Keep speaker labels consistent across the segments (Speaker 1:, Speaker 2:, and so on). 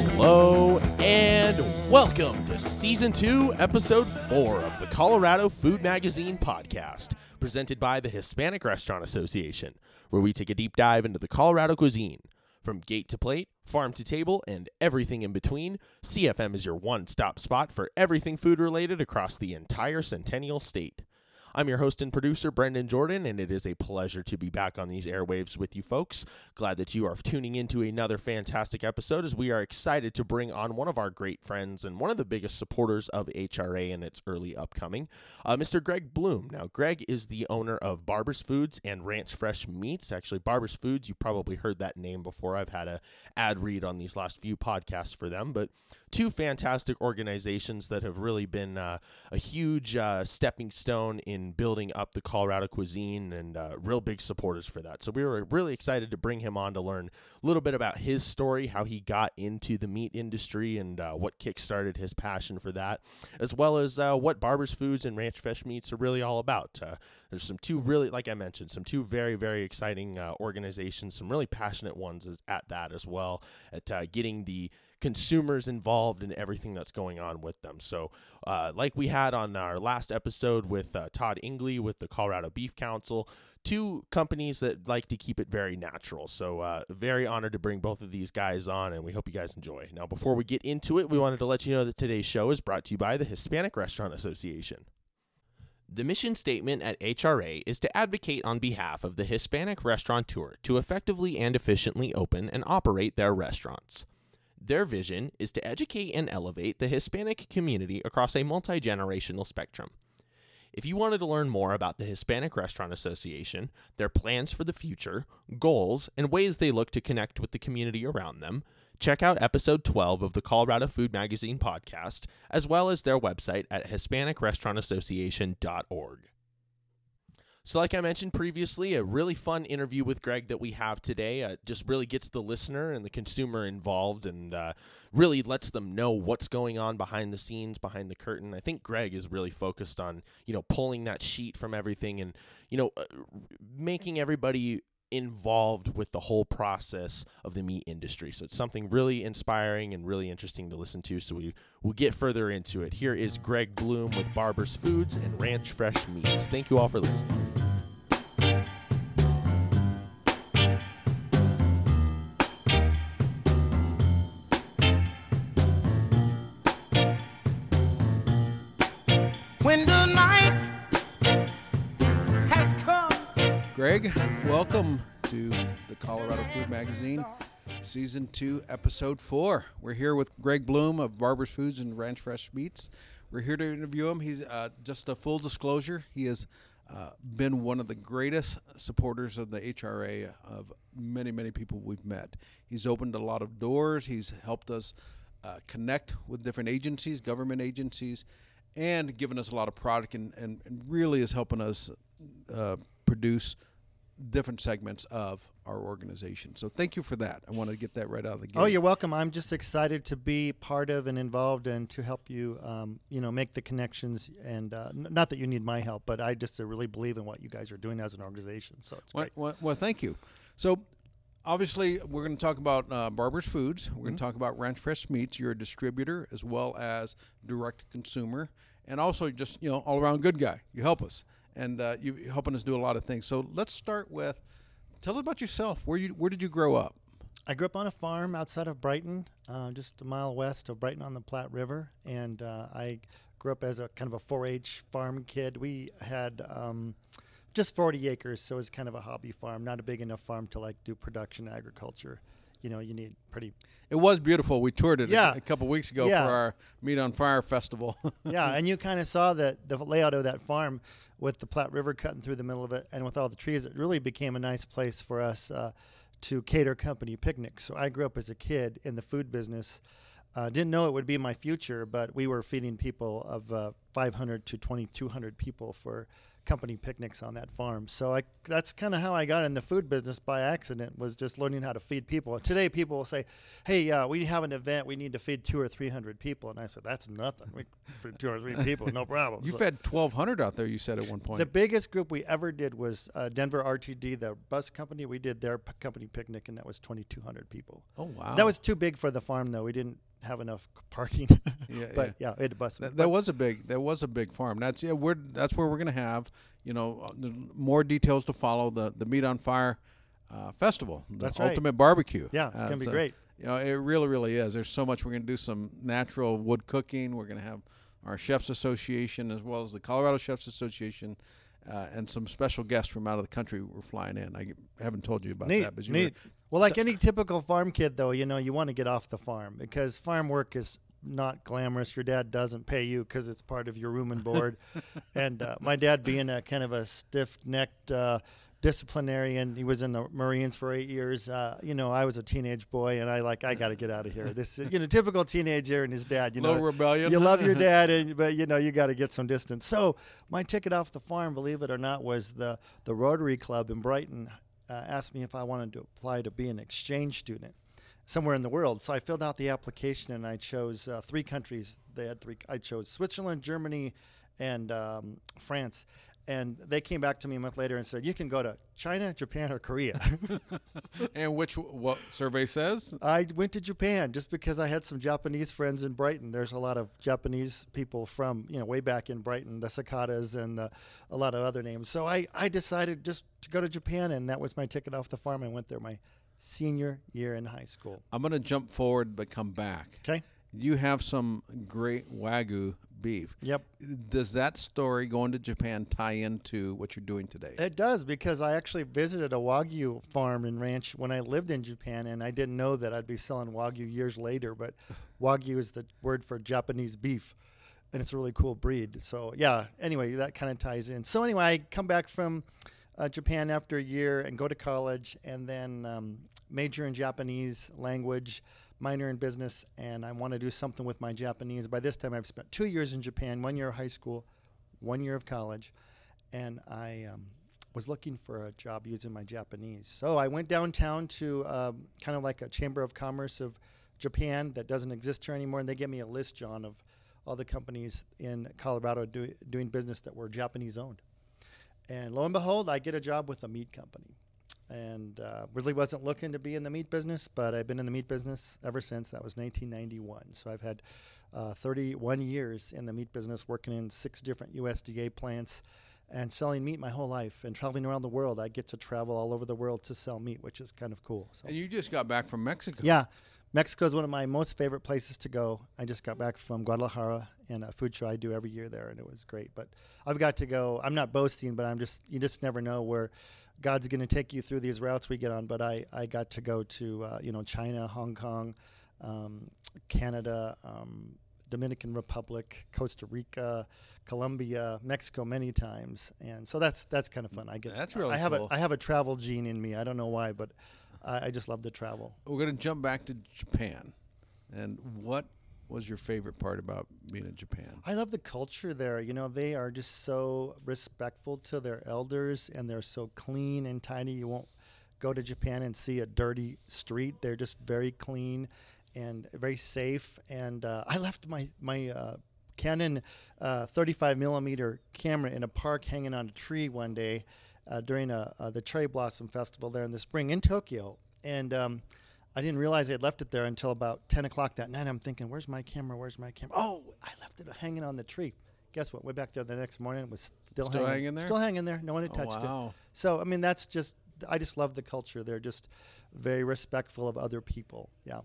Speaker 1: Hello and welcome to season two, episode four of the Colorado Food Magazine podcast, presented by the Hispanic Restaurant Association, where we take a deep dive into the Colorado cuisine. From gate to plate, farm to table, and everything in between, CFM is your one stop spot for everything food related across the entire Centennial State. I'm your host and producer, Brendan Jordan, and it is a pleasure to be back on these airwaves with you folks. Glad that you are tuning into another fantastic episode as we are excited to bring on one of our great friends and one of the biggest supporters of HRA in its early upcoming, uh, Mr. Greg Bloom. Now, Greg is the owner of Barber's Foods and Ranch Fresh Meats. Actually, Barber's Foods, you probably heard that name before. I've had a ad read on these last few podcasts for them, but two fantastic organizations that have really been uh, a huge uh, stepping stone in building up the Colorado cuisine and uh, real big supporters for that. So we were really excited to bring him on to learn a little bit about his story, how he got into the meat industry, and uh, what kickstarted his passion for that, as well as uh, what Barber's Foods and Ranch Fresh Meats are really all about. Uh, there's some two really, like I mentioned, some two very very exciting uh, organizations, some really passionate ones at that as well, at uh, getting the consumers involved in everything that's going on with them. So, uh, like we had on our last episode with uh, Todd Ingley with the Colorado Beef Council, two companies that like to keep it very natural. So, uh, very honored to bring both of these guys on, and we hope you guys enjoy. Now, before we get into it, we wanted to let you know that today's show is brought to you by the Hispanic Restaurant Association. The mission statement at HRA is to advocate on behalf of the Hispanic restaurateur to effectively and efficiently open and operate their restaurants. Their vision is to educate and elevate the Hispanic community across a multi generational spectrum. If you wanted to learn more about the Hispanic Restaurant Association, their plans for the future, goals, and ways they look to connect with the community around them, check out episode 12 of the Colorado Food Magazine podcast, as well as their website at HispanicRestaurantAssociation.org. So, like I mentioned previously, a really fun interview with Greg that we have today uh, just really gets the listener and the consumer involved and uh, really lets them know what's going on behind the scenes, behind the curtain. I think Greg is really focused on, you know, pulling that sheet from everything and, you know, uh, making everybody involved with the whole process of the meat industry. So it's something really inspiring and really interesting to listen to. So we will get further into it. Here is Greg Bloom with Barber's Foods and Ranch Fresh Meats. Thank you all for listening.
Speaker 2: Greg, welcome to the Colorado Food Magazine, Season 2, Episode 4. We're here with Greg Bloom of Barber's Foods and Ranch Fresh Meats. We're here to interview him. He's uh, just a full disclosure, he has uh, been one of the greatest supporters of the HRA of many, many people we've met. He's opened a lot of doors, he's helped us uh, connect with different agencies, government agencies, and given us a lot of product and, and, and really is helping us uh, produce different segments of our organization. So thank you for that. I want to get that right out of the gate.
Speaker 3: Oh, you're welcome. I'm just excited to be part of and involved and to help you, um, you know, make the connections. And uh, n- not that you need my help, but I just uh, really believe in what you guys are doing as an organization. So it's
Speaker 2: Well,
Speaker 3: great.
Speaker 2: well, well, thank you. So, obviously, we're going to talk about uh, Barber's Foods. We're
Speaker 3: Mm-hmm.
Speaker 2: going to talk about Ranch Fresh Meats. You're a distributor as well as direct consumer, and also just you know all around good guy. You help us, and uh, you- you're helping us do a lot of things. So let's start with tell us about yourself. Where you where did you grow up?
Speaker 3: I grew up on a farm outside of Brighton, uh, just a mile west of Brighton on the Platte River, and uh, I grew up as a kind of a 4-H farm kid. We had um, just 40 acres, so it was kind of a hobby farm, not a big enough farm to like do production agriculture. You know, you need pretty
Speaker 2: It was beautiful. We toured it a- a, couple weeks ago
Speaker 3: Yeah.
Speaker 2: for our Meat on Fire festival.
Speaker 3: yeah, and you kind of saw that the layout of that farm with the Platte River cutting through the middle of it, and with all the trees, it really became a nice place for us uh, to cater company picnics. So I grew up as a kid in the food business. Uh, didn't know it would be my future, but we were feeding people of uh, 500 to 2,200 people for company picnics on that farm. So I, that's kind of how I got in the food business by accident. Was just learning how to feed people. And Today, people will say, "Hey, uh, we have an event. We need to feed two or three hundred people," and I said, "That's nothing. We feed two or three people, no problem."
Speaker 2: You
Speaker 3: So-
Speaker 2: fed 1,200 out there. You said at one point.
Speaker 3: the biggest group we ever did was uh, Denver RTD, the bus company. We did their p- company picnic, and that was 2,200 people.
Speaker 2: oh wow.
Speaker 3: That was too big for the farm, though. We didn't have enough parking.
Speaker 2: Yeah,
Speaker 3: but yeah, it bus.
Speaker 2: That, that was a big. That was a big farm. That's yeah. We're that's where we're gonna have. You know, uh, more details to follow. The the Meat on Fire uh, festival. The
Speaker 3: That's right.
Speaker 2: ultimate barbecue.
Speaker 3: Yeah, it's gonna be
Speaker 2: so,
Speaker 3: great.
Speaker 2: You know, it really, really is. There's so much. We're gonna do some natural wood cooking. We're gonna have our chefs association as well as the Colorado Chefs Association. Uh, and some special guests from out of the country were flying in. I haven't told you about
Speaker 3: neat,
Speaker 2: that, but you were-
Speaker 3: neat. Well, like any typical farm kid, though, you know, you want to get off the farm because farm work is not glamorous. Your dad doesn't pay you because it's part of your room and board. and uh, my dad, being a kind of a stiff-necked uh, disciplinarian, he was in the Marines for eight years. Uh, you know, I was a teenage boy, and I like, I got to get out of here. This, is, you know, typical teenager and his dad. You know,
Speaker 2: Little rebellion.
Speaker 3: you love your dad, and but you know you got to get some distance. So my ticket off the farm, believe it or not, was the the Rotary Club in Brighton. Uh, asked me if I wanted to apply to be an exchange student somewhere in the world. So I filled out the application and I chose uh, three countries. They had three. I chose Switzerland, Germany, and um, France. And they came back to me a month later and said, "You can go to China, Japan, or Korea."
Speaker 2: and which what survey says?
Speaker 3: I went to Japan just because I had some Japanese friends in Brighton. There's a lot of Japanese people from, you know, way back in Brighton, the Sakatas and the, a lot of other names. So I, I decided just to go to Japan, and that was my ticket off the farm. I went there my senior year in high school.
Speaker 2: I'm going to jump forward but come back.
Speaker 3: Okay?
Speaker 2: You have some great wagyu beef.
Speaker 3: Yep.
Speaker 2: Does that story going to Japan tie into what you're doing today?
Speaker 3: It does because I actually visited a Wagyu farm and ranch when I lived in Japan, and I didn't know that I'd be selling Wagyu years later. But Wagyu is the word for Japanese beef, and it's a really cool breed. So yeah. Anyway, that kind of ties in. So anyway, I come back from uh, Japan after a year and go to college, and then um, major in Japanese language, minor in business, and I want to do something with my Japanese. By this time, I've spent two years in Japan, one year of high school, one year of college, and I um, was looking for a job using my Japanese. So I went downtown to um, kind of like a Chamber of Commerce of Japan that doesn't exist here anymore, and they gave me a list, John, of all the companies in Colorado do, doing business that were Japanese owned. And lo and behold, I get a job with a meat company. And uh, really wasn't looking to be in the meat business, but I've been in the meat business ever since. That was 1991. So I've had uh, 31 years in the meat business, working in six different USDA plants and selling meat my whole life and traveling around the world. I get to travel all over the world to sell meat, which is kind of cool. So
Speaker 2: and you just got back from Mexico.
Speaker 3: yeah, Mexico is one of my most favorite places to go. I just got back from Guadalajara and a food show I do every year there, and it was great. But I've got to go. I'm not boasting, but I'm just you just never know where God's going to take you through these routes we get on. But I I got to go to uh, you know China, Hong Kong, um, Canada. Um, Dominican Republic, Costa Rica, Colombia, Mexico many times, and so that's that's kind of fun. I get
Speaker 2: That's really
Speaker 3: I have
Speaker 2: cool.
Speaker 3: a I have a travel gene in me. I don't know why, but I, I just love to travel.
Speaker 2: We're going to jump back to Japan. And what was your favorite part about being in Japan?
Speaker 3: I love the culture there. You know, they are just so respectful to their elders and they're so clean and tidy. You won't go to Japan and see a dirty street. They're just very clean and very safe. And uh, I left my, my uh, Canon uh, 35 millimeter camera in a park hanging on a tree one day uh, during a, uh, the Cherry Blossom Festival there in the spring in Tokyo. And um, I didn't realize I had left it there until about 10 o'clock that night. I'm thinking, where's my camera? Where's my camera? Oh, I left it hanging on the tree. Guess what? Went back there the next morning. It was still,
Speaker 2: Still hanging there?
Speaker 3: Still hanging there. No one had
Speaker 2: Oh,
Speaker 3: touched
Speaker 2: wow.
Speaker 3: it. So, I mean, that's just, I just love the culture. They're just very respectful of other people. Yeah.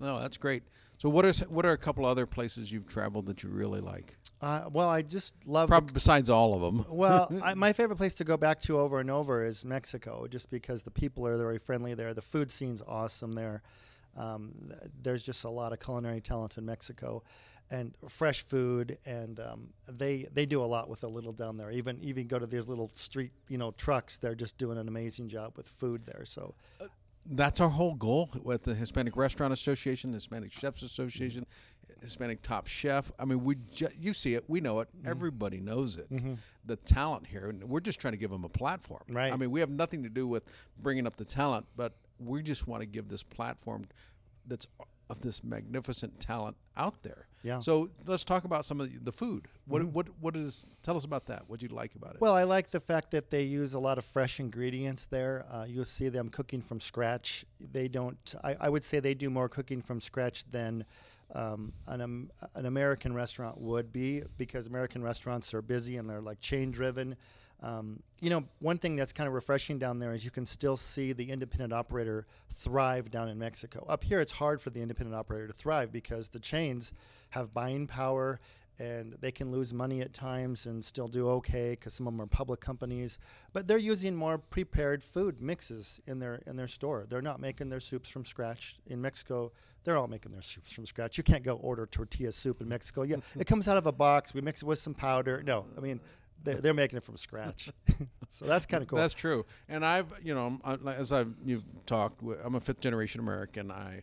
Speaker 2: No, that's great. So what are what are a couple other places you've traveled that you really like?
Speaker 3: Uh, well, I just love
Speaker 2: Probably besides all of them.
Speaker 3: well, I, my favorite place to go back to over and over is Mexico, just because the people are very friendly there. The food scene's awesome there. Um, there's just a lot of culinary talent in Mexico, and fresh food, and um, they they do a lot with a little down there. Even even go to these little street you know trucks, they're just doing an amazing job with food there. So
Speaker 2: that's our whole goal with the Hispanic Restaurant Association, Hispanic Chefs Association, Hispanic Top Chef. I mean, we ju- you see it, we know it,
Speaker 3: Mm-hmm.
Speaker 2: everybody knows it. The talent here, and we're just trying to give them a platform.
Speaker 3: Right.
Speaker 2: I mean, we have nothing to do with bringing up the talent, but we just want to give this platform that's of this magnificent talent out there.
Speaker 3: Yeah. Mm-hmm.
Speaker 2: So let's talk about some of the, the food. What what what is? Tell us about that. What do you like about it?
Speaker 3: Well, I like the fact that they use a lot of fresh ingredients there. Uh, you'll see them cooking from scratch. They don't. I, I would say they do more cooking from scratch than um, an um, an American restaurant would be because American restaurants are busy and they're like chain driven. Um, you know, one thing that's kind of refreshing down there is you can still see the independent operator thrive down in Mexico. Up here, it's hard for the independent operator to thrive because the chains have buying power and they can lose money at times and still do okay because some of them are public companies. But they're using more prepared food mixes in their in their store. They're not making their soups from scratch in Mexico. They're all making their soups from scratch. You can't go order tortilla soup in Mexico. Yeah, it comes out of a box. We mix it with some powder. No, I mean they're, they're making it from scratch. so that's kind of cool.
Speaker 2: That's true. And I've, you know, as I've you've talked, I'm a fifth generation American. I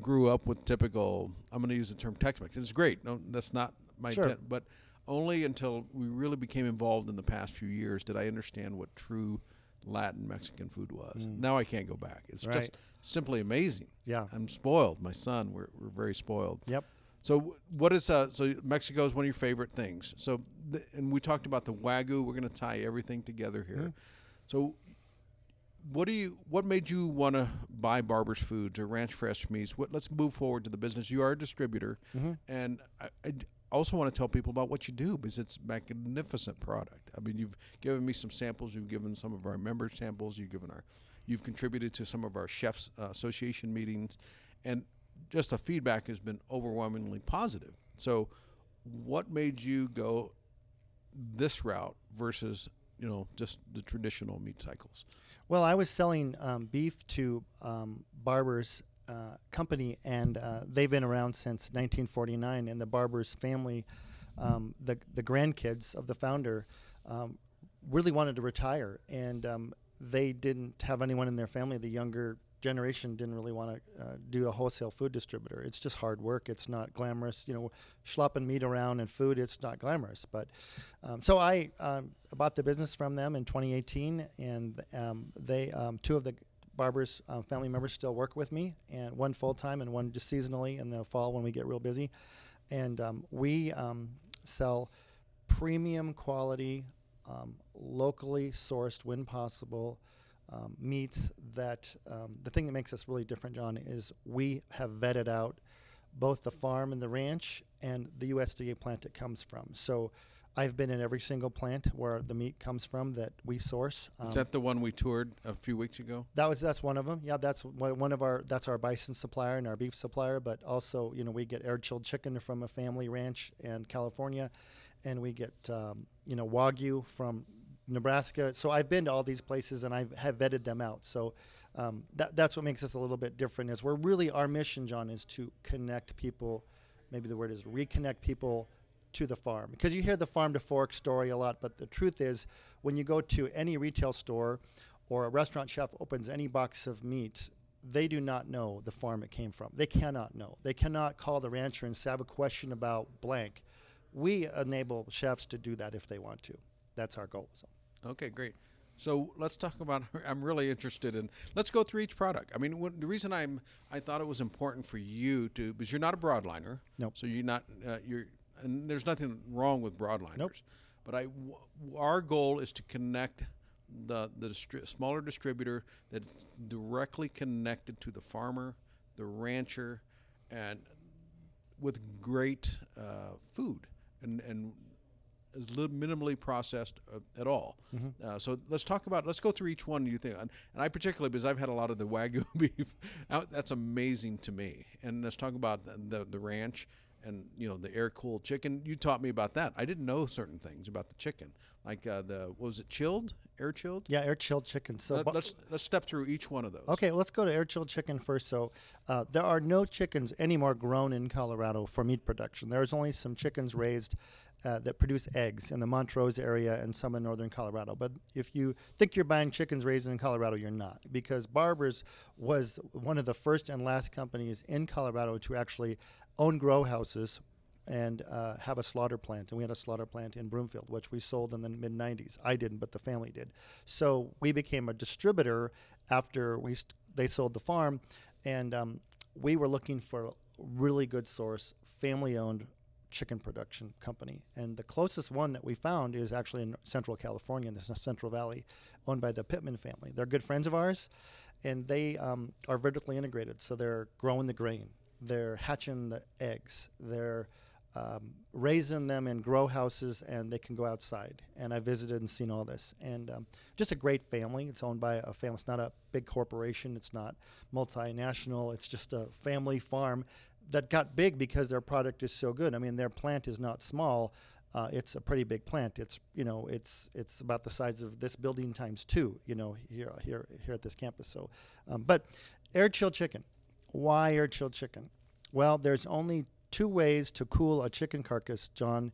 Speaker 2: grew up with typical. I'm going to use the term Tex-Mex. It's great. No, that's not my
Speaker 3: Sure.
Speaker 2: intent. But only until we really became involved in the past few years did I understand what true Latin Mexican food was. Now I can't go back. It's
Speaker 3: Mm. Right.
Speaker 2: just simply amazing.
Speaker 3: Yeah.
Speaker 2: I'm spoiled. My son, we're, we're very spoiled.
Speaker 3: Yep.
Speaker 2: So what is uh? So Mexico is one of your favorite things. So th- and we talked about the wagyu. We're going to tie everything together here. So what do you? What made you want to buy Barber's Foods or Ranch Fresh Meats? What? Let's move forward to the business. You are a distributor, and I also want to tell people about what you do because it's a magnificent product. I mean, you've given me some samples. You've given some of our members samples. You've given our, you've contributed to some of our chefs uh, association meetings, and just the feedback has been overwhelmingly positive. So, what made you go this route versus you know just the traditional meat cycles?
Speaker 3: Well, I was selling um, beef to um, Barber's uh, company, and uh, they've been around since 1949. And the Barber's family, um, the the grandkids of the founder, um, really wanted to retire, and um, they didn't have anyone in their family. The younger generation didn't really want to uh, do a wholesale food distributor. It's just hard work. It's not glamorous. You know, schlepping meat around and food. It's not glamorous. But um, so I um, bought the business from them in 2018, and um, they um, two of the barbers um, family members still work with me, and one full time and one just seasonally in the fall when we get real busy. And um, we sell premium quality, locally sourced when possible um, meats. That um, the thing that makes us really different, John, is we have vetted out both the farm and the ranch and the USDA plant it comes from. So I've been in every single plant where the meat comes from that we source. Um,
Speaker 2: Is that the one we toured a few weeks ago?
Speaker 3: that was that's one of them. Yeah, that's one one of our that's our bison supplier and our beef supplier. But also, you know, we get air chilled chicken from a family ranch in California, and we get um, you know wagyu from Nebraska. So I've been to all these places and I have vetted them out. So um, that that's what makes us a little bit different. Is we're really our mission, John, is to connect people. Maybe the word is reconnect people to the farm because you hear the farm to fork story a lot, but the truth is when you go to any retail store or a restaurant chef opens any box of meat, they do not know the farm it came from. They cannot know. They cannot call the rancher and have a question about blank. We enable chefs to do that if they want to. That's our goal. So.
Speaker 2: Okay, great. So let's talk about. I'm really interested in. Let's go through each product. I mean, when, the reason I'm I thought it was important for you to because you're not a broadliner.
Speaker 3: Nope.
Speaker 2: So you're not uh, you're and there's nothing wrong with broadliners.
Speaker 3: Nope.
Speaker 2: But I w- our goal is to connect the the distri- smaller distributor that's directly connected to the farmer, the rancher, and with great uh, food and and is minimally processed uh, at all. Uh, so let's talk about. Let's go through each one. You think, and, and I particularly because I've had a lot of the wagyu beef. That's amazing to me. And let's talk about the, the ranch and you know the air cooled chicken. You taught me about that. I didn't know certain things about the chicken, like uh, the what was it chilled, air chilled.
Speaker 3: Yeah, air chilled chicken. So
Speaker 2: Let, us let's step through each one of those.
Speaker 3: Okay, let's go to air chilled chicken first. So, uh, there are no chickens anymore grown in Colorado for meat production. There's only some chickens raised uh, that produce eggs in the Montrose area and some in northern Colorado. But if you think you're buying chickens raised in Colorado, you're not, because Barber's was one of the first and last companies in Colorado to actually own grow houses and uh, have a slaughter plant. And we had a slaughter plant in Broomfield, which we sold in the mid 90s. I didn't, but the family did. So we became a distributor after we st- they sold the farm. And um, we were looking for a really good source, family owned chicken production company. And the closest one that we found is actually in Central California, in the Central Valley, owned by the Pitman family. They're good friends of ours, and they um, are vertically integrated. So they're growing the grain, they're hatching the eggs, they're um, raising them in grow houses, and they can go outside. And I visited and seen all this, and um, just a great family. It's owned by a family. It's not a big corporation. It's not multinational. It's just a family farm that got big because their product is so good. I mean, their plant is not small. Uh, it's a pretty big plant. It's you know it's it's about the size of this building times two. You know here here here at this campus. So, um, but air chilled chicken. Why air chilled chicken? Well, there's only two ways to cool a chicken carcass, John,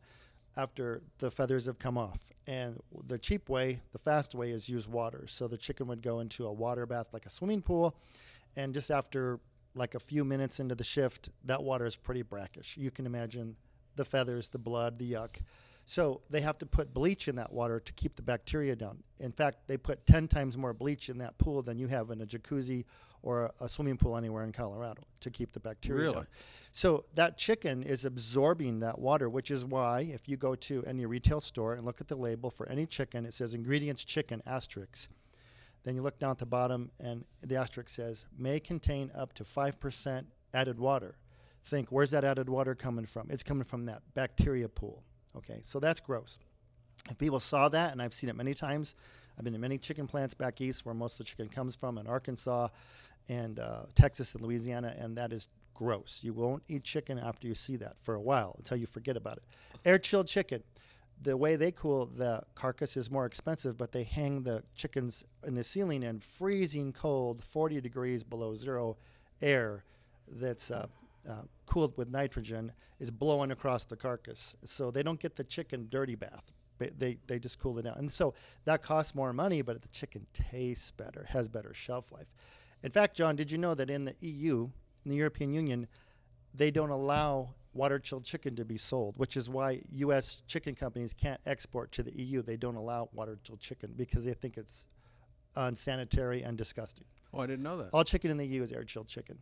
Speaker 3: after the feathers have come off. And the cheap way, the fast way, is use water. So the chicken would go into a water bath like a swimming pool, and just after like a few minutes into the shift, that water is pretty brackish. You can imagine the feathers, the blood, the yuck. So they have to put bleach in that water to keep the bacteria down. In fact, they put 10 times more bleach in that pool than you have in a jacuzzi or a swimming pool anywhere in Colorado to keep the bacteria
Speaker 2: Really?
Speaker 3: down. So that chicken is absorbing that water, which is why if you go to any retail store and look at the label for any chicken, it says ingredients chicken asterisk. Then you look down at the bottom, and the asterisk says may contain up to 5% added water. Think, where's that added water coming from? It's coming from that bacteria pool. Okay, so that's gross. If people saw that, and I've seen it many times, I've been to many chicken plants back east where most of the chicken comes from in Arkansas and uh, Texas and Louisiana, and that is gross. You won't eat chicken after you see that for a while until you forget about it. Air chilled chicken the way they cool the carcass is more expensive, but they hang the chickens in the ceiling in freezing cold, 40 degrees below zero air that's uh, uh, cooled with nitrogen is blowing across the carcass. So they don't get the chicken dirty bath. They, they, just cool it down. And so that costs more money, but the chicken tastes better, has better shelf life. In fact, John, did you know that in the EU, in the European Union, they don't allow water chilled chicken to be sold, which is why U.S. chicken companies can't export to the EU. They don't allow water chilled chicken because they think it's unsanitary and disgusting.
Speaker 2: Oh, I didn't know that.
Speaker 3: All chicken in the EU is air chilled chicken.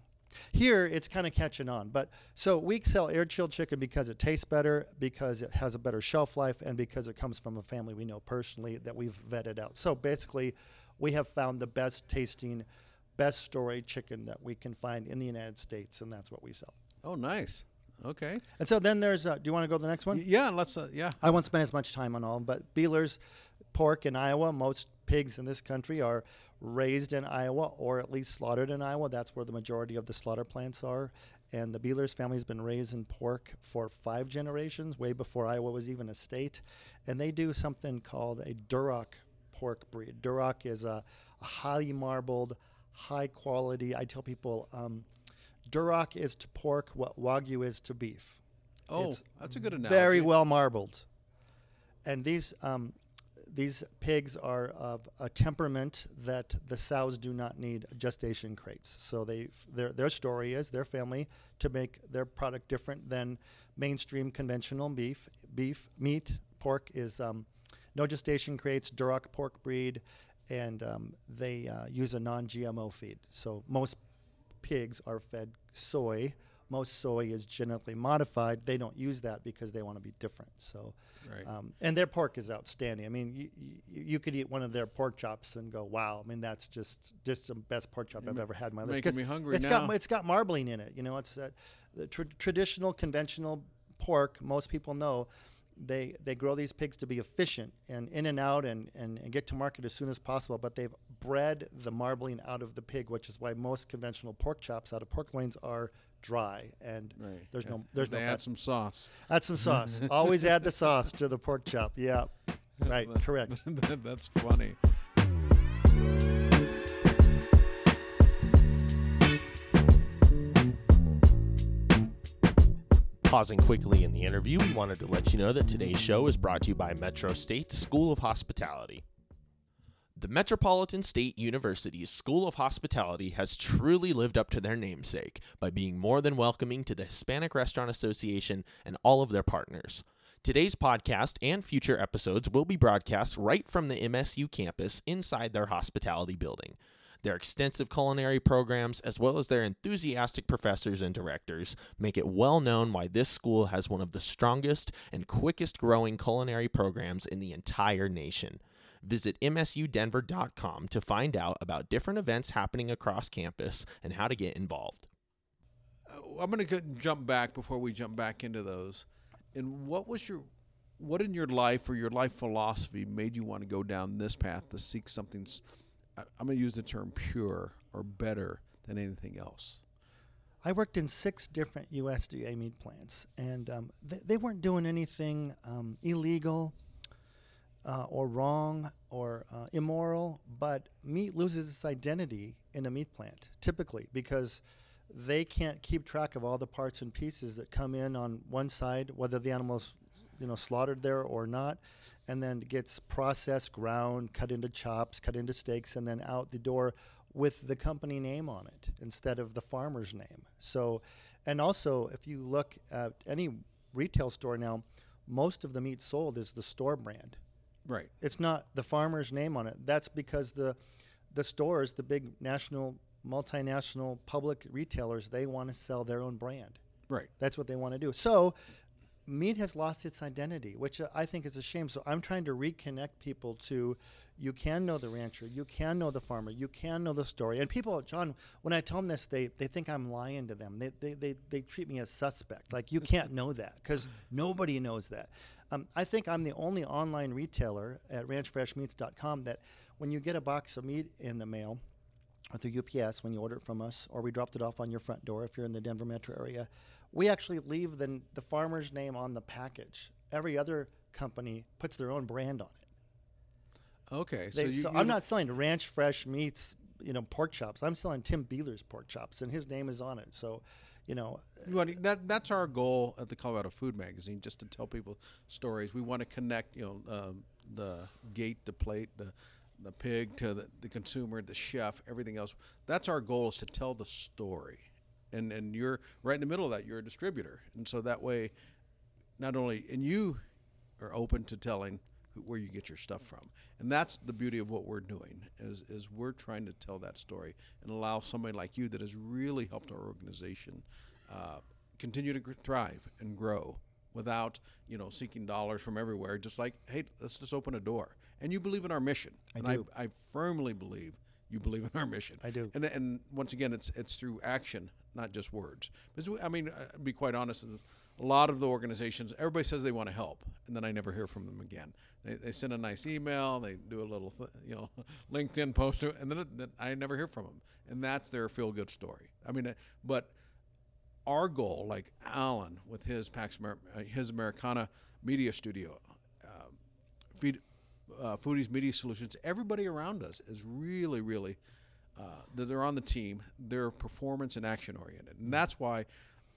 Speaker 3: Here, it's kind of catching on. But so we sell air chilled chicken because it tastes better, because it has a better shelf life, and because it comes from a family we know personally that we've vetted out. So basically, we have found the best tasting, best story chicken that we can find in the United States, and that's what we sell.
Speaker 2: Oh, nice. Okay.
Speaker 3: And so then there's, uh, do you want to go to the next one?
Speaker 2: Y- yeah. Let's. Uh, yeah.
Speaker 3: I won't spend as much time on all, of them, but Beeler's pork in Iowa. Most pigs in this country are raised in Iowa or at least slaughtered in Iowa. That's where the majority of the slaughter plants are. And the Beeler's family's been raising pork for five generations, way before Iowa was even a state. And they do something called a Duroc pork breed. Duroc is a, a highly marbled, high quality. I tell people um, Duroc is to pork what Wagyu is to beef
Speaker 2: Oh,
Speaker 3: It's
Speaker 2: that's a good analogy.
Speaker 3: very well marbled. And these um, these pigs are of a temperament that the sows do not need gestation crates. So they their their story is their family to make their product different than mainstream conventional beef. Beef meat pork is um, no gestation crates, Duroc pork breed, and um, they uh, use a non-GMO feed. So most pigs are fed soy. Most soy is genetically modified. They don't use that because they want to be different. So,
Speaker 2: Right.
Speaker 3: um, and their pork is outstanding. I mean, you, you, you could eat one of their pork chops and go, "Wow!" I mean, that's just just the best pork chop I've
Speaker 2: ma-
Speaker 3: ever had in my life.
Speaker 2: making me hungry
Speaker 3: It's
Speaker 2: now.
Speaker 3: got it's got marbling in it. You know, it's that the tr- traditional conventional pork. Most people know they they grow these pigs to be efficient and in and out and, and, and get to market as soon as possible. But they've bred the marbling out of the pig, which is why most conventional pork chops out of pork loins are dry and
Speaker 2: Right.
Speaker 3: there's no there's
Speaker 2: they
Speaker 3: no
Speaker 2: add
Speaker 3: fat.
Speaker 2: some sauce.
Speaker 3: Add some sauce. Always add the sauce to the pork chop. Yeah, right. Correct.
Speaker 2: That's funny.
Speaker 1: Pausing quickly in the interview, we wanted to let you know that today's show is brought to you by Metro State School of Hospitality. The Metropolitan State University's School of Hospitality has truly lived up to their namesake by being more than welcoming to the Hispanic Restaurant Association and all of their partners. Today's podcast and future episodes will be broadcast right from the MSU campus inside their hospitality building. Their extensive culinary programs, as well as their enthusiastic professors and directors, make it well known why this school has one of the strongest and quickest growing culinary programs in the entire nation. Visit MSUDenver.com to find out about different events happening across campus and how to get involved.
Speaker 2: Uh, I'm going to jump back before we jump back into those. And what was your, what in your life or your life philosophy made you want to go down this path to seek something? I'm going to use the term pure or better than anything else.
Speaker 3: I worked in six different USDA meat plants, and um, they, they weren't doing anything um, illegal uh, or wrong or uh, immoral, but meat loses its identity in a meat plant typically because they can't keep track of all the parts and pieces that come in on one side, whether the animal's you know slaughtered there or not, and then gets processed, ground, cut into chops, cut into steaks, and then out the door with the company name on it instead of the farmer's name. So, and also if you look at any retail store now, most of the meat sold is the store brand.
Speaker 2: Right.
Speaker 3: It's not the farmer's name on it. That's because the the stores, the big national, multinational public retailers, they want to sell their own brand.
Speaker 2: Right.
Speaker 3: That's what they want to do. So, meat has lost its identity, which I think is a shame. So, I'm trying to reconnect people to you can know the rancher, you can know the farmer, you can know the story. And people, John, when I tell them this, they, they think I'm lying to them. They, they, they, they treat me as suspect. Like, you can't know that because nobody knows that. Um, I think I'm the only online retailer at ranchfreshmeats.com that when you get a box of meat in the mail, or through UPS when you order it from us, or we dropped it off on your front door if you're in the Denver metro area. We actually leave the, the farmer's name on the package. Every other company puts their own brand on it.
Speaker 2: Okay.
Speaker 3: They,
Speaker 2: so you,
Speaker 3: so I'm not selling Ranch Fresh Meats, you know, pork chops. I'm selling Tim Beeler's pork chops, and his name is on it. So, you know,
Speaker 2: that that's our goal at the Colorado Food Magazine, just to tell people stories. We want to connect, you know, um, the gate, the plate, the the pig to the, the consumer, the chef, everything else. That's our goal is to tell the story, and and you're right in the middle of that. You're a distributor, and so that way, not only and you are open to telling who, where you get your stuff from, and that's the beauty of what we're doing is is we're trying to tell that story and allow somebody like you that has really helped our organization uh, continue to thrive and grow without you know seeking dollars from everywhere. Just like hey, let's just open a door, and you believe in our mission,
Speaker 3: I
Speaker 2: and
Speaker 3: do.
Speaker 2: I, I firmly believe. You believe in our mission.
Speaker 3: I do.
Speaker 2: And, and once again, it's it's through action, not just words. Because we, I mean, uh, to be quite honest, a lot of the organizations, everybody says they want to help, and then I never hear from them again. They, they send a nice email, they do a little, th- you know, LinkedIn post, and then, then I never hear from them, and that's their feel good story. I mean, uh, but our goal, like Alan with his Pax Amer- uh, his Americana Media Studio, um, feed, uh, Foodies Media Solutions, everybody around us is really, really uh, that they're on the team. They're performance and action oriented, and that's why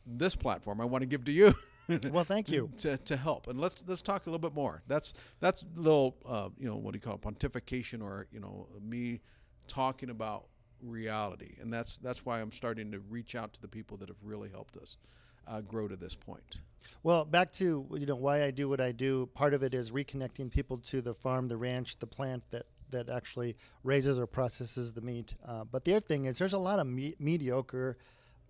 Speaker 2: this platform I want to give to you.
Speaker 3: Well, thank you.
Speaker 2: to, to help. And let's let's talk a little bit more. That's that's a little uh, you know what do you call it pontification or you know me talking about reality, and that's that's why I'm starting to reach out to the people that have really helped us uh, grow to this point.
Speaker 3: Well, back to you know why I do what I do. Part of it is reconnecting people to the farm, the ranch, the plant that that actually raises or processes the meat. Uh, but the other thing is, there's a lot of me- mediocre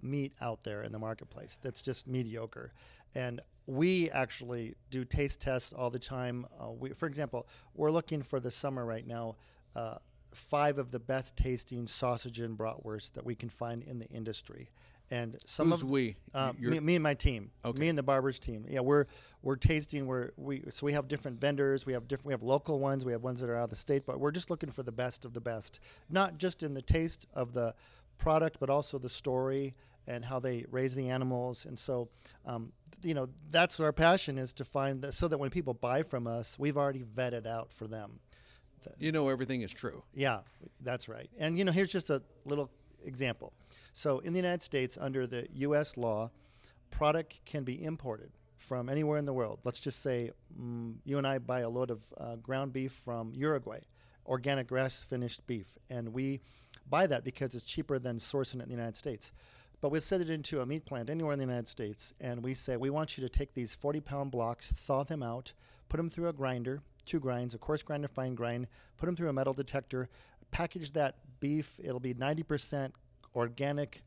Speaker 3: meat out there in the marketplace that's just mediocre, and we actually do taste tests all the time. Uh, we, for example, we're looking for the summer right now. Uh, five of the best tasting sausage and bratwurst that we can find in the industry. And some
Speaker 2: Who's
Speaker 3: of
Speaker 2: we?
Speaker 3: uh, me, me and my team,
Speaker 2: Okay.
Speaker 3: me and the barbers team. Yeah, we're we're tasting. We're we so we have different vendors. We have different. We have local ones. We have ones that are out of the state. But we're just looking for the best of the best, not just in the taste of the product, but also the story and how they raise the animals. And so, um, you know, that's our passion is to find that so that when people buy from us, we've already vetted out for them.
Speaker 2: You know everything is true.
Speaker 3: Yeah, that's right. And you know, here's just a little example. So in the United States, under the U.S. law, product can be imported from anywhere in the world. Let's just say mm, you and I buy a load of uh, ground beef from Uruguay, organic grass-finished beef, and we buy that because it's cheaper than sourcing it in the United States. But we send it into a meat plant anywhere in the United States, and we say we want you to take these 40-pound blocks, thaw them out, put them through a grinder, two grinds, a coarse grind, fine grind, put them through a metal detector, package that beef. It'll be 90% organic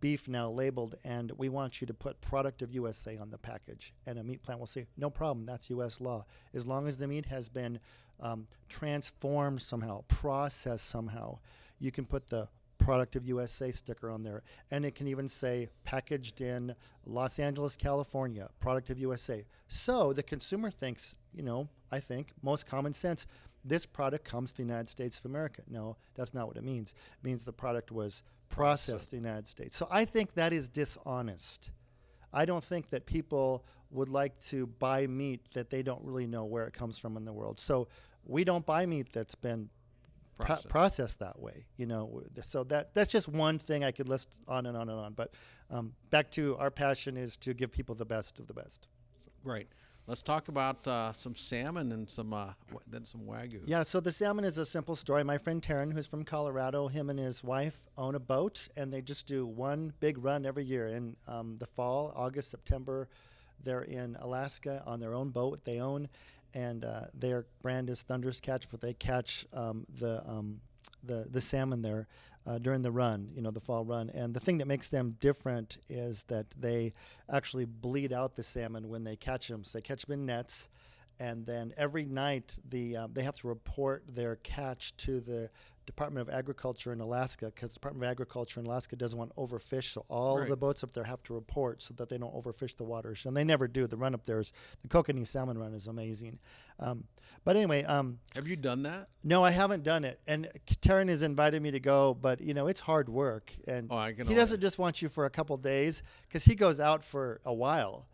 Speaker 3: beef now labeled, and we want you to put product of USA on the package. And a meat plant will say, no problem, that's U.S. law. As long as the meat has been um, transformed somehow, processed somehow, you can put the product of USA sticker on there. And it can even say packaged in Los Angeles, California, product of USA. So the consumer thinks, you know, I think most common sense, this product comes to the United States of America. No, that's not what it means. It means the product was processed in the United States. So I think that is dishonest. I don't think that people would like to buy meat that they don't really know where it comes from in the world. So we don't buy meat that's been pro-
Speaker 2: Processed.
Speaker 3: processed that way. You know, so that that's just one thing I could list on and on and on. But um, back to our passion is to give people the best of the best.
Speaker 2: Right. Let's talk about uh, some salmon and some uh, then some wagyu.
Speaker 3: Yeah, so the salmon is a simple story. My friend Taryn, who's from Colorado, him and his wife own a boat, and they just do one big run every year. In um, the fall, August, September, they're in Alaska on their own boat they own, and uh, their brand is Thunder's Catch, but they catch um, the um, the the salmon there uh, during the run, you know, the fall run. And the thing that makes them different is that they actually bleed out the salmon when they catch them. So they catch them in nets, and then every night the uh, they have to report their catch to the Department of Agriculture in Alaska because the Department of Agriculture in Alaska doesn't want to overfish, so all of the boats up there have to report so that they don't overfish the waters, and they never do. The run up there is the Kokanee Salmon Run is amazing. Um, but anyway, um,
Speaker 2: Have you done that?
Speaker 3: no, I haven't done it. And Taryn has invited me to go, but you know, it's hard work. And
Speaker 2: Oh,
Speaker 3: he doesn't just want you for a couple days because he goes out for a while.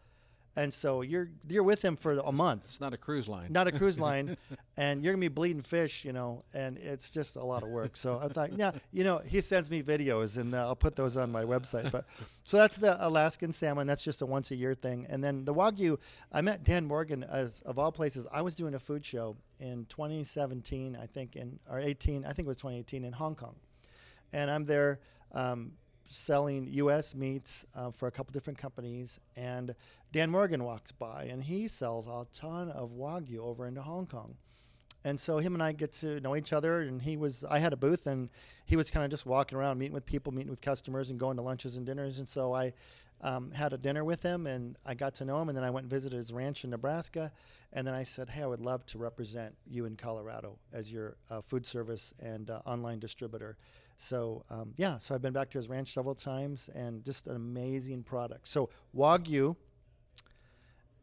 Speaker 3: And so you're you're with him for a month,
Speaker 2: It's not a cruise line.
Speaker 3: not a cruise line, and you're gonna be bleeding fish, you know, and it's just a lot of work. So I thought, yeah, you know, he sends me videos, and uh, I'll put those on my website. But so that's the Alaskan salmon. That's just a once a year thing. And then the wagyu. I met Dan Morgan as of all places. I was doing a food show in 2017, I think, in or 18, I think it was 2018 in Hong Kong, and I'm there. Um, selling U.S. meats uh, for a couple different companies, and Dan Morgan walks by, and he sells a ton of wagyu over into Hong Kong. And so him and I get to know each other, and he was I had a booth, and he was kind of just walking around, meeting with people, meeting with customers, and going to lunches and dinners. And so I um, had a dinner with him, and I got to know him, and then I went and visited his ranch in Nebraska, and then I said, "Hey, I would love to represent you in Colorado as your uh, food service and uh, online distributor." So um, yeah, so I've been back to his ranch several times, and just an amazing product. So wagyu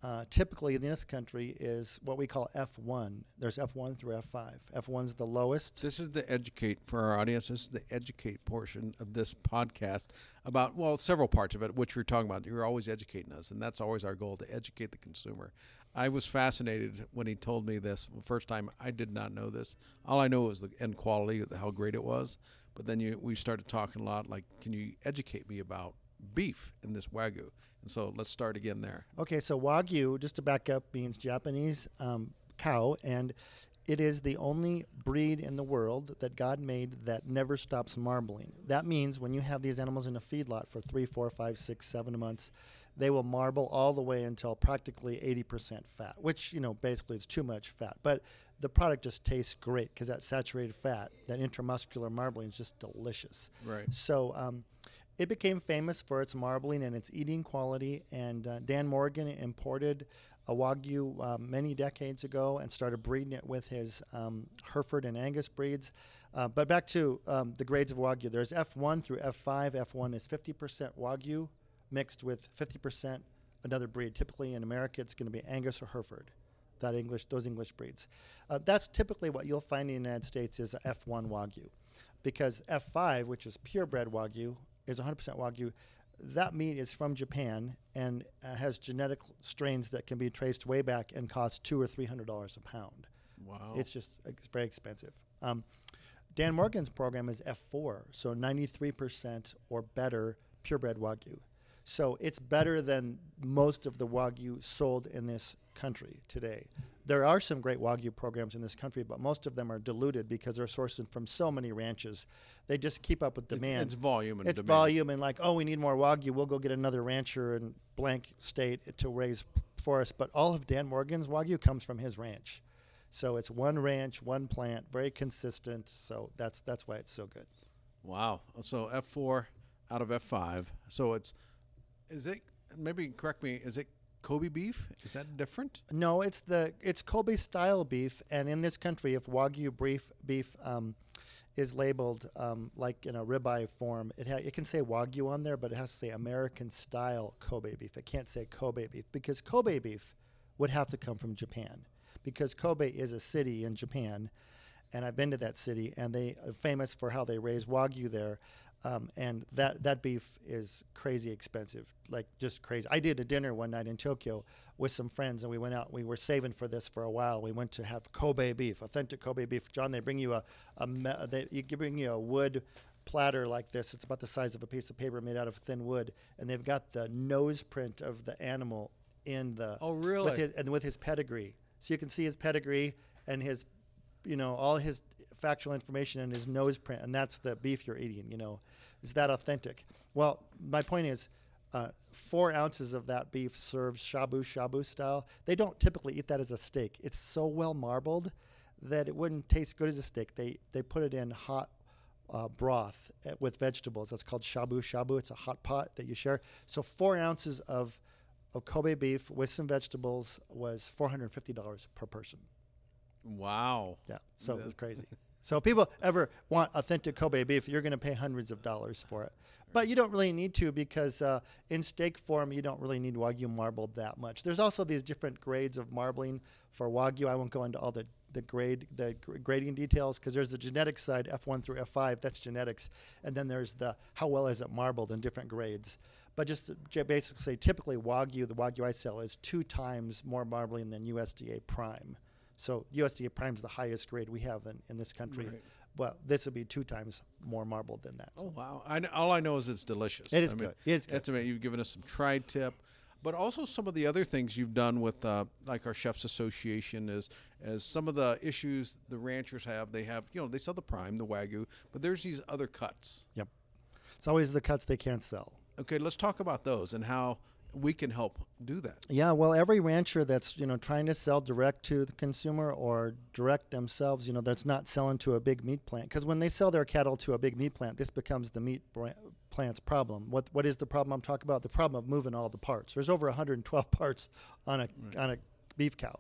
Speaker 3: uh, typically in this country is what we call F1. There's F1 through F5. F1 is the lowest.
Speaker 2: This is the educate for our audience. This is the educate portion of this podcast about well, several parts of it, which you're talking about. You're always educating us, and that's always our goal to educate the consumer. I was fascinated when he told me this the first time. I did not know this. All I know was the end quality, how great it was. But then you, we started talking a lot. Like, can you educate me about beef in this wagyu? And so let's start again there.
Speaker 3: Okay, so Wagyu, just to back up, means Japanese um, cow, and it is the only breed in the world that God made that never stops marbling. That means when you have these animals in a feedlot for three, four, five, six, seven months, they will marble all the way until practically 80% fat, which, you know, basically is too much fat. But the product just tastes great because that saturated fat, that intramuscular marbling is just delicious.
Speaker 2: Right.
Speaker 3: So um, it became famous for its marbling and its eating quality. And uh, Dan Morgan imported a Wagyu um, many decades ago and started breeding it with his um, Hereford and Angus breeds. Uh, but back to um, the grades of Wagyu. There's F1 through F5. F1 is 50% Wagyu mixed with 50% another breed. Typically in America, it's going to be Angus or Hereford. That English, those English breeds. Uh, that's typically what you'll find in the United States is a F1 Wagyu, because F5, which is purebred Wagyu, is 100% Wagyu. That meat is from Japan and uh, has genetic strains that can be traced way back and cost two or three hundred dollars a pound.
Speaker 2: Wow.
Speaker 3: It's just it's very expensive. Um, Dan Morgan's program is F4, so 93% or better purebred Wagyu. So it's better than most of the Wagyu sold in this country today. There are some great Wagyu programs in this country, but most of them are diluted because they're sourced from so many ranches. They just keep up with demand.
Speaker 2: It's volume and demand.
Speaker 3: It's
Speaker 2: demand.
Speaker 3: volume and like, oh, we need more Wagyu. We'll go get another rancher in blank state to raise for us. But all of Dan Morgan's Wagyu comes from his ranch. So it's one ranch, one plant, very consistent. So that's that's why it's so good.
Speaker 2: Wow. So F four out of F five. So it's is it maybe correct me, is it Kobe beef? Is that different?
Speaker 3: No, it's the it's Kobe style beef, and in this country, if Wagyu beef beef um, is labeled um, like in a ribeye form, it ha- it can say Wagyu on there, but it has to say American style Kobe beef. It can't say Kobe beef because Kobe beef would have to come from Japan, because Kobe is a city in Japan, and I've been to that city, and they are famous for how they raise Wagyu there. Um, and that, that beef is crazy expensive, like just crazy. I did a dinner one night in Tokyo with some friends, and we went out. We were saving for this for a while. We went to have Kobe beef, authentic Kobe beef. John, they bring you a, a they you bring you a wood platter like this. It's about the size of a piece of paper made out of thin wood, and they've got the nose print of the animal in the
Speaker 2: Oh, really?
Speaker 3: with his, and with his pedigree, so you can see his pedigree and his you know all his factual information and his nose print and that's the beef you're eating you know? Is that authentic? Well my point is uh, four ounces of that beef serves shabu shabu style they don't typically eat that as a steak. It's so well marbled that it wouldn't taste good as a steak. They they put it in hot uh, broth uh, with vegetables. That's called shabu shabu. It's a hot pot that you share. So four ounces of of kobe beef with some vegetables was $450 per person.
Speaker 2: Wow.
Speaker 3: yeah, so it was crazy. So if people ever want authentic Kobe beef, you're going to pay hundreds of dollars for it. But you don't really need to because uh, in steak form, you don't really need Wagyu marbled that much. There's also these different grades of marbling for Wagyu. I won't go into all the, the grade the grading details because there's the genetic side, F1 through F5, that's genetics, and then there's the how well is it marbled in different grades. But just basically typically Wagyu, the Wagyu I sell, is two times more marbling than USDA Prime. So USDA Prime is the highest grade we have in, in this country.
Speaker 2: Right.
Speaker 3: Well, this would be two times more marbled than that.
Speaker 2: Oh wow! I, all I know is it's delicious.
Speaker 3: It is
Speaker 2: I
Speaker 3: good. It is good.
Speaker 2: That's amazing. You've given us some tri-tip, but also some of the other things you've done with, uh, like our chefs association, is as some of the issues the ranchers have. They have, you know, they sell the prime, the wagyu, but there's these other cuts.
Speaker 3: Yep. It's always the cuts they can't sell.
Speaker 2: Okay, let's talk about those and how we can help do that.
Speaker 3: Yeah, well, every rancher that's you know trying to sell direct to the consumer or direct themselves, you know, that's not selling to a big meat plant. Because when they sell their cattle to a big meat plant, this becomes the meat plant's problem. What what is the problem I'm talking about? The problem of moving all the parts. There's over 112 parts on a on a beef cow.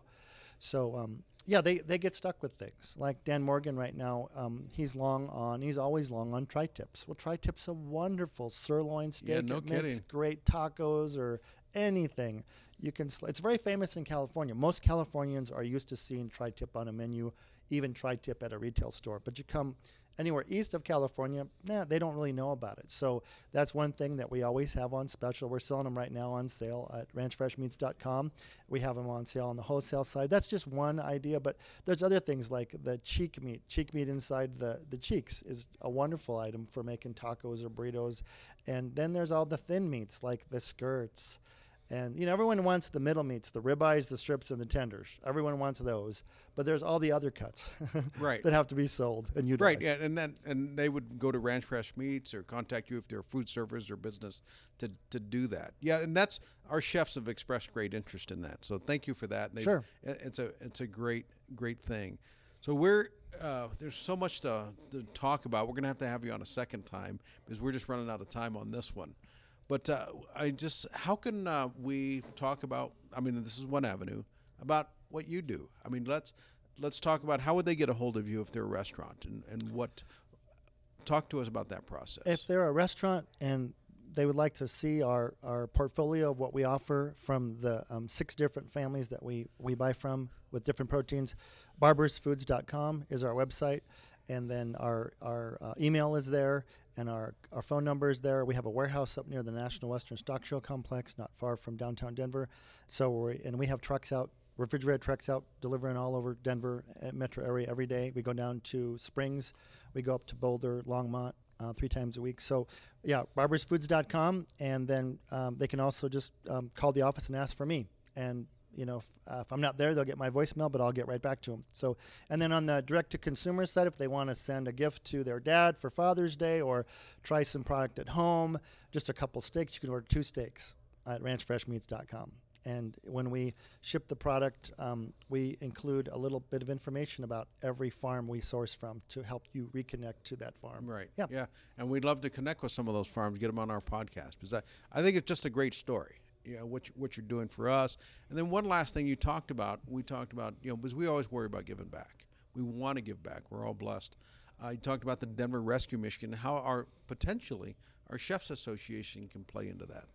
Speaker 3: So um, yeah, they, they get stuck with things. Like Dan Morgan right now, um, he's long on, he's always long on tri-tips. Well, tri-tips a wonderful sirloin steak.
Speaker 2: no
Speaker 3: it makes great tacos or anything. You can. Sl- it's very famous in California. Most Californians are used to seeing tri-tip on a menu, even tri-tip at a retail store. But you come anywhere east of California, nah, they don't really know about it. So that's one thing that we always have on special. We're selling them right now on sale at ranchfreshmeats.com. We have them on sale on the wholesale side. That's just one idea, but there's other things like the cheek meat. Cheek meat inside the, the cheeks is a wonderful item for making tacos or burritos. And then there's all the thin meats like the skirts. And you know, everyone wants the middle meats, the ribeyes, the strips, and the tenders. Everyone wants those, but there's all the other cuts
Speaker 2: Right.
Speaker 3: that have to be sold and utilized.
Speaker 2: Right, yeah, and then and they would go to Ranch Fresh Meats or contact you if they're a food service or business to to do that. Yeah, and that's our chefs have expressed great interest in that. So thank you for that. They-
Speaker 3: Sure.
Speaker 2: it's a it's a great great thing. So we're uh, there's so much to, to talk about. We're gonna have to have you on a second time because we're just running out of time on this one. But uh, I just how can uh, we talk about? I mean, this is one avenue about what you do. I mean, let's let's talk about how would they get a hold of you if they're a restaurant and, and what. Talk to us about that process.
Speaker 3: If they're a restaurant and they would like to see our, our portfolio of what we offer from the um, six different families that we, we buy from with different proteins, barbersfoods.com is our website. And then our, our uh, email is there and our, our phone number is there. We have a warehouse up near the National Western Stock Show complex, not far from downtown Denver. So we and we have trucks out, refrigerated trucks out, delivering all over Denver uh, metro area every day. We go down to Springs, we go up to Boulder, Longmont, uh, three times a week. So, yeah, barbersfoods.com, and then um, they can also just um, call the office and ask for me. And you know, if, uh, if I'm not there, they'll get my voicemail, but I'll get right back to them. So, and then on the direct to consumer side, if they want to send a gift to their dad for Father's Day or try some product at home, just a couple steaks, you can order two steaks at ranchfreshmeats.com. And when we ship the product, um, we include a little bit of information about every farm we source from to help you reconnect to that farm.
Speaker 2: Right.
Speaker 3: Yeah.
Speaker 2: Yeah. And we'd love to connect with some of those farms, get them on our podcast because I, I think it's just a great story. You know, what, you, what you're doing for us. And then one last thing you talked about, we talked about, you know, because we always worry about giving back. We want to give back. We're all blessed. Uh, you talked about the Denver Rescue Mission, how our potentially our Chefs Association can play into that.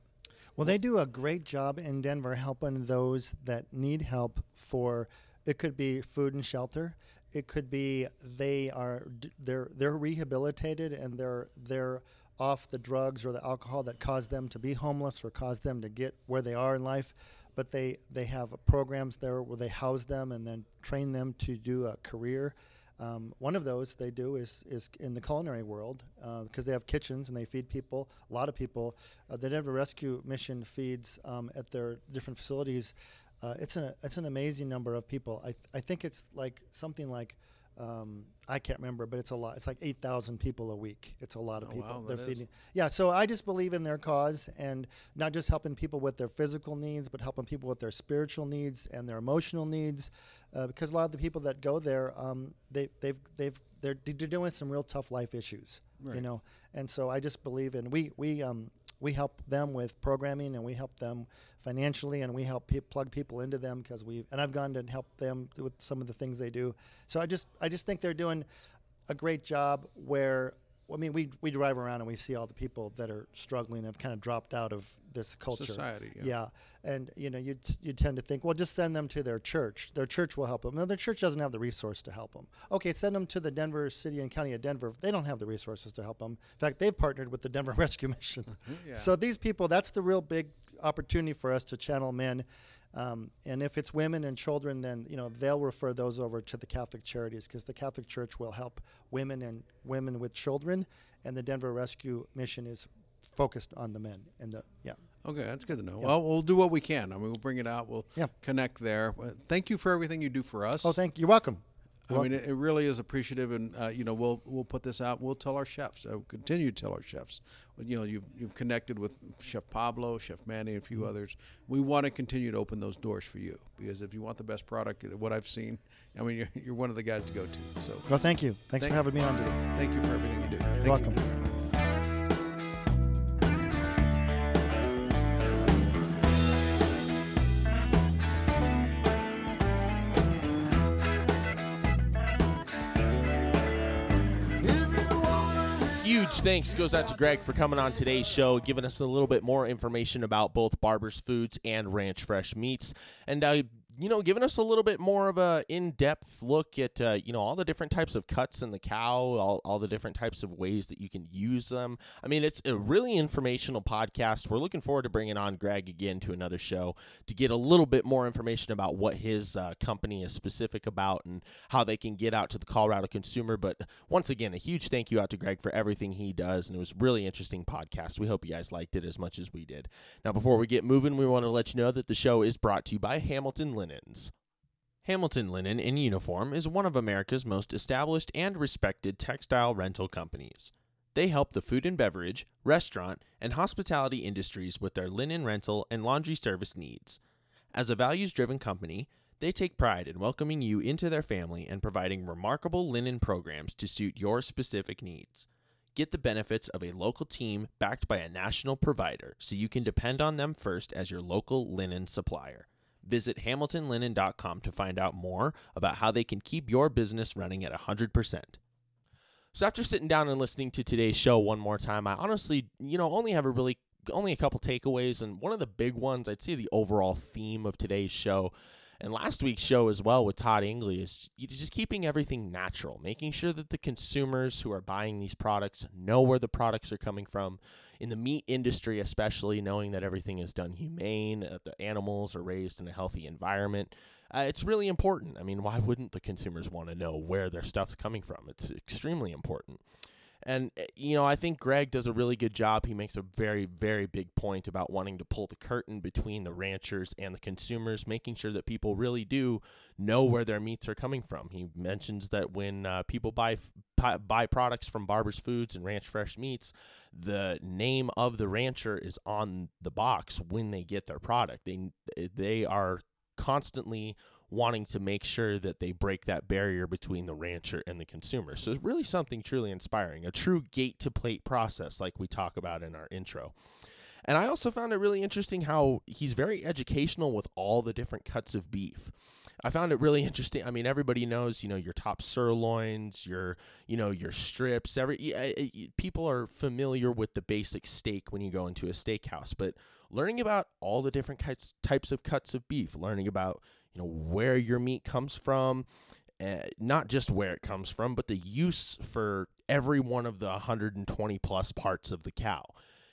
Speaker 3: Well, they do a great job in Denver helping those that need help for it could be food and shelter. It could be they are they're they're rehabilitated and they're they're off the drugs or the alcohol that caused them to be homeless or caused them to get where they are in life. But they they have programs there where they house them and then train them to do a career. Um, one of those they do is is in the culinary world because they have kitchens and they feed people. A lot of people. Uh, the Denver Rescue Mission feeds um, at their different facilities. Uh, it's an it's an amazing number of people. I I think it's like something like. Um, I can't remember, but it's a lot. It's like eight thousand people a week. It's a lot of
Speaker 2: Oh,
Speaker 3: people
Speaker 2: wow,
Speaker 3: they're
Speaker 2: that is-
Speaker 3: feeding. Yeah, so I just believe in their cause and not just helping people with their physical needs, but helping people with their spiritual needs and their emotional needs. Uh, because a lot of the people that go there, um, they, they've they've they're, they're doing some real tough life issues, you know. And so I just believe in we we um, we help them with programming and we help them financially and we help pe- plug people into them because we and I've gone to help them with some of the things they do. So I just I just think they're doing a great job where I mean we we drive around and we see all the people that are struggling have kind of dropped out of this culture.
Speaker 2: Society, yeah.
Speaker 3: yeah. And you know you you tend to think well just send them to their church. Their church will help them no their church doesn't have the resource to help them okay send them to the Denver city and county of Denver. They don't have the resources to help them in fact they've partnered with the Denver Rescue Mission. Mm-hmm.
Speaker 2: Yeah.
Speaker 3: so these people that's the real big opportunity for us to channel men um, and if it's women and children, then you know they'll refer those over to the Catholic Charities because the Catholic Church will help women and women with children, and the Denver Rescue Mission is focused on the men. And the yeah,
Speaker 2: Okay, that's good to know. Well, we'll do what we can. I mean, we'll bring it out. We'll
Speaker 3: Yeah.
Speaker 2: connect there. Thank you for everything you do for us.
Speaker 3: oh, thank you. You're welcome.
Speaker 2: I mean, it, it really is appreciative, and uh, you know, we'll we'll put this out. We'll tell our chefs. Uh, continue to tell our chefs. You know, you've you've connected with Chef Pablo, Chef Manny, and a few
Speaker 3: Mm-hmm.
Speaker 2: others. We want to continue to open those doors for you because if you want the best product, uh, what I've seen, I mean, you're, you're one of the guys to go to. So
Speaker 3: Well, thank you. Thanks
Speaker 2: Thank-
Speaker 3: for having me on today.
Speaker 2: thank you for everything you do. Thank
Speaker 3: You're
Speaker 2: you.
Speaker 1: Thanks goes out to Greg for coming on today's show, giving us a little bit more information about both Barber's Foods and Ranch Fresh Meats, and uh, you know, giving us a little bit more of a in-depth look at uh, you know all the different types of cuts in the cow, all, all the different types of ways that you can use them. I mean, it's a really informational podcast. We're looking forward to bringing on Greg again to another show to get a little bit more information about what his uh, company is specific about and how they can get out to the Colorado consumer. But once again, a huge thank you out to Greg for everything he does, and it was a really interesting podcast. We hope you guys liked it as much as we did. Now, before we get moving, we want to let you know that the show is brought to you by Hamilton Linens. Hamilton Linen in Uniform is one of America's most established and respected textile rental companies. They help the food and beverage, restaurant, and hospitality industries with their linen rental and laundry service needs. As a values driven company, they take pride in welcoming you into their family and providing remarkable linen programs to suit your specific needs. Get the benefits of a local team backed by a national provider so you can depend on them first as your local linen supplier. Visit hamiltonlinen.com to find out more about how they can keep your business running at 100%. So after sitting down and listening to today's show one more time, I honestly, you know, only have a really only a couple takeaways and one of the big ones, I'd say the overall theme of today's show and last week's show as well with Todd Ingley is just keeping everything natural, making sure that the consumers who are buying these products know where the products are coming from. In the meat industry, especially, knowing that everything is done humane, that the animals are raised in a healthy environment. Uh, it's really important. I mean, why wouldn't the consumers want to know where their stuff's coming from? It's extremely important. And, eh, you know, I think Greg does a really good job. He makes a very, very big point about wanting to pull the curtain between the ranchers and the consumers, making sure that people really do know where their meats are coming from. He mentions that when uh, people buy, buy products from Barber's Foods and Ranch Fresh Meats, the name of the rancher is on the box when they get their product. They, they are constantly wanting to make sure that they break that barrier between the rancher and the consumer. So it's really something truly inspiring, a true gate to plate process, like we talk about in our intro. And I also found it really interesting how he's very educational with all the different cuts of beef. I found it really interesting. I mean, everybody knows, you know, your top sirloins, your, you know, your strips. Every people are familiar with the basic steak when you go into a steakhouse, but learning about all the different types types of cuts of beef, learning about you know where your meat comes from uh, not just where it comes from but the use for every one of the 120 plus parts of the cow.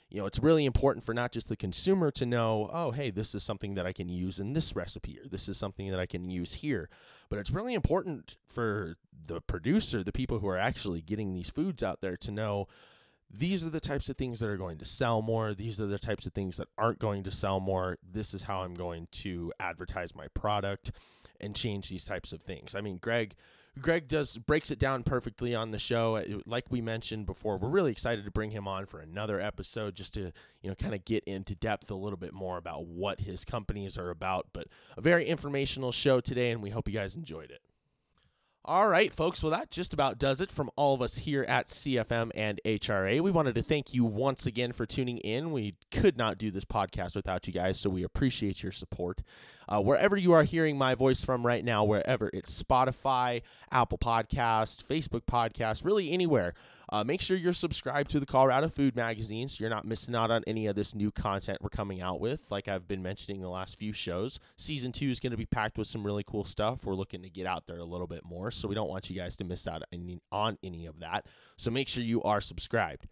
Speaker 1: You know it's really important for not just the consumer to know oh hey this is something that i can use in this recipe or this is something that i can use here. But it's really important for the producer the people who are actually getting these foods out there to know these are the types of things that are going to sell more. These are the types of things that aren't going to sell more. This is how I'm going to advertise my product and change these types of things. I mean, Greg Greg does breaks it down perfectly on the show. Uh, like we mentioned before, we're really excited to bring him on for another episode just to, you know, kind of get into depth a little bit more about what his companies are about, but a very informational show today and we hope you guys enjoyed it. All right, folks. Well, that just about does it from all of us here at CFM and HRA. We wanted to thank you once again for tuning in. We could not do this podcast without you guys, so we appreciate your support. Uh, wherever you are hearing my voice from right now, wherever it's Spotify, Apple Podcast, Facebook Podcast, really anywhere, uh, make sure you're subscribed to the Colorado Food Magazine so you're not missing out on any of this new content we're coming out with. Like I've been mentioning the last few shows, season two is going to be packed with some really cool stuff. We're looking to get out there a little bit more, so we don't want you guys to miss out on any of that. So make sure you are subscribed.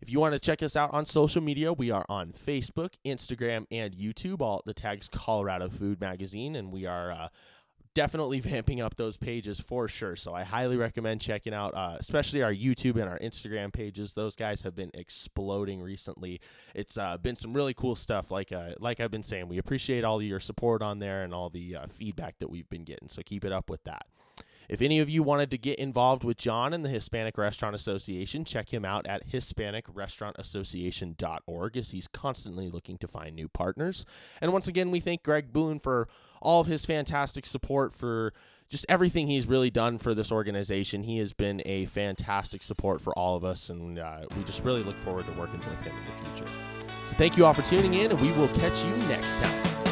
Speaker 1: If you want to check us out on social media, we are on Facebook, Instagram, and YouTube. All the tags Colorado Food Magazine, and we are uh, definitely vamping up those pages for sure. So I highly recommend checking out, uh, especially our YouTube and our Instagram pages. Those guys have been exploding recently. It's uh, been some really cool stuff. Like uh, like I've been saying, we appreciate all your support on there and all the uh, feedback that we've been getting. So keep it up with that. If any of you wanted to get involved with John and the Hispanic Restaurant Association, check him out at HispanicRestaurantAssociation.org as he's constantly looking to find new partners. And once again, we thank Greg Bloom for all of his fantastic support for just everything he's really done for this organization. He has been a fantastic support for all of us, and uh, we just really look forward to working with him in the future. So thank you all for tuning in, and we will catch you next time.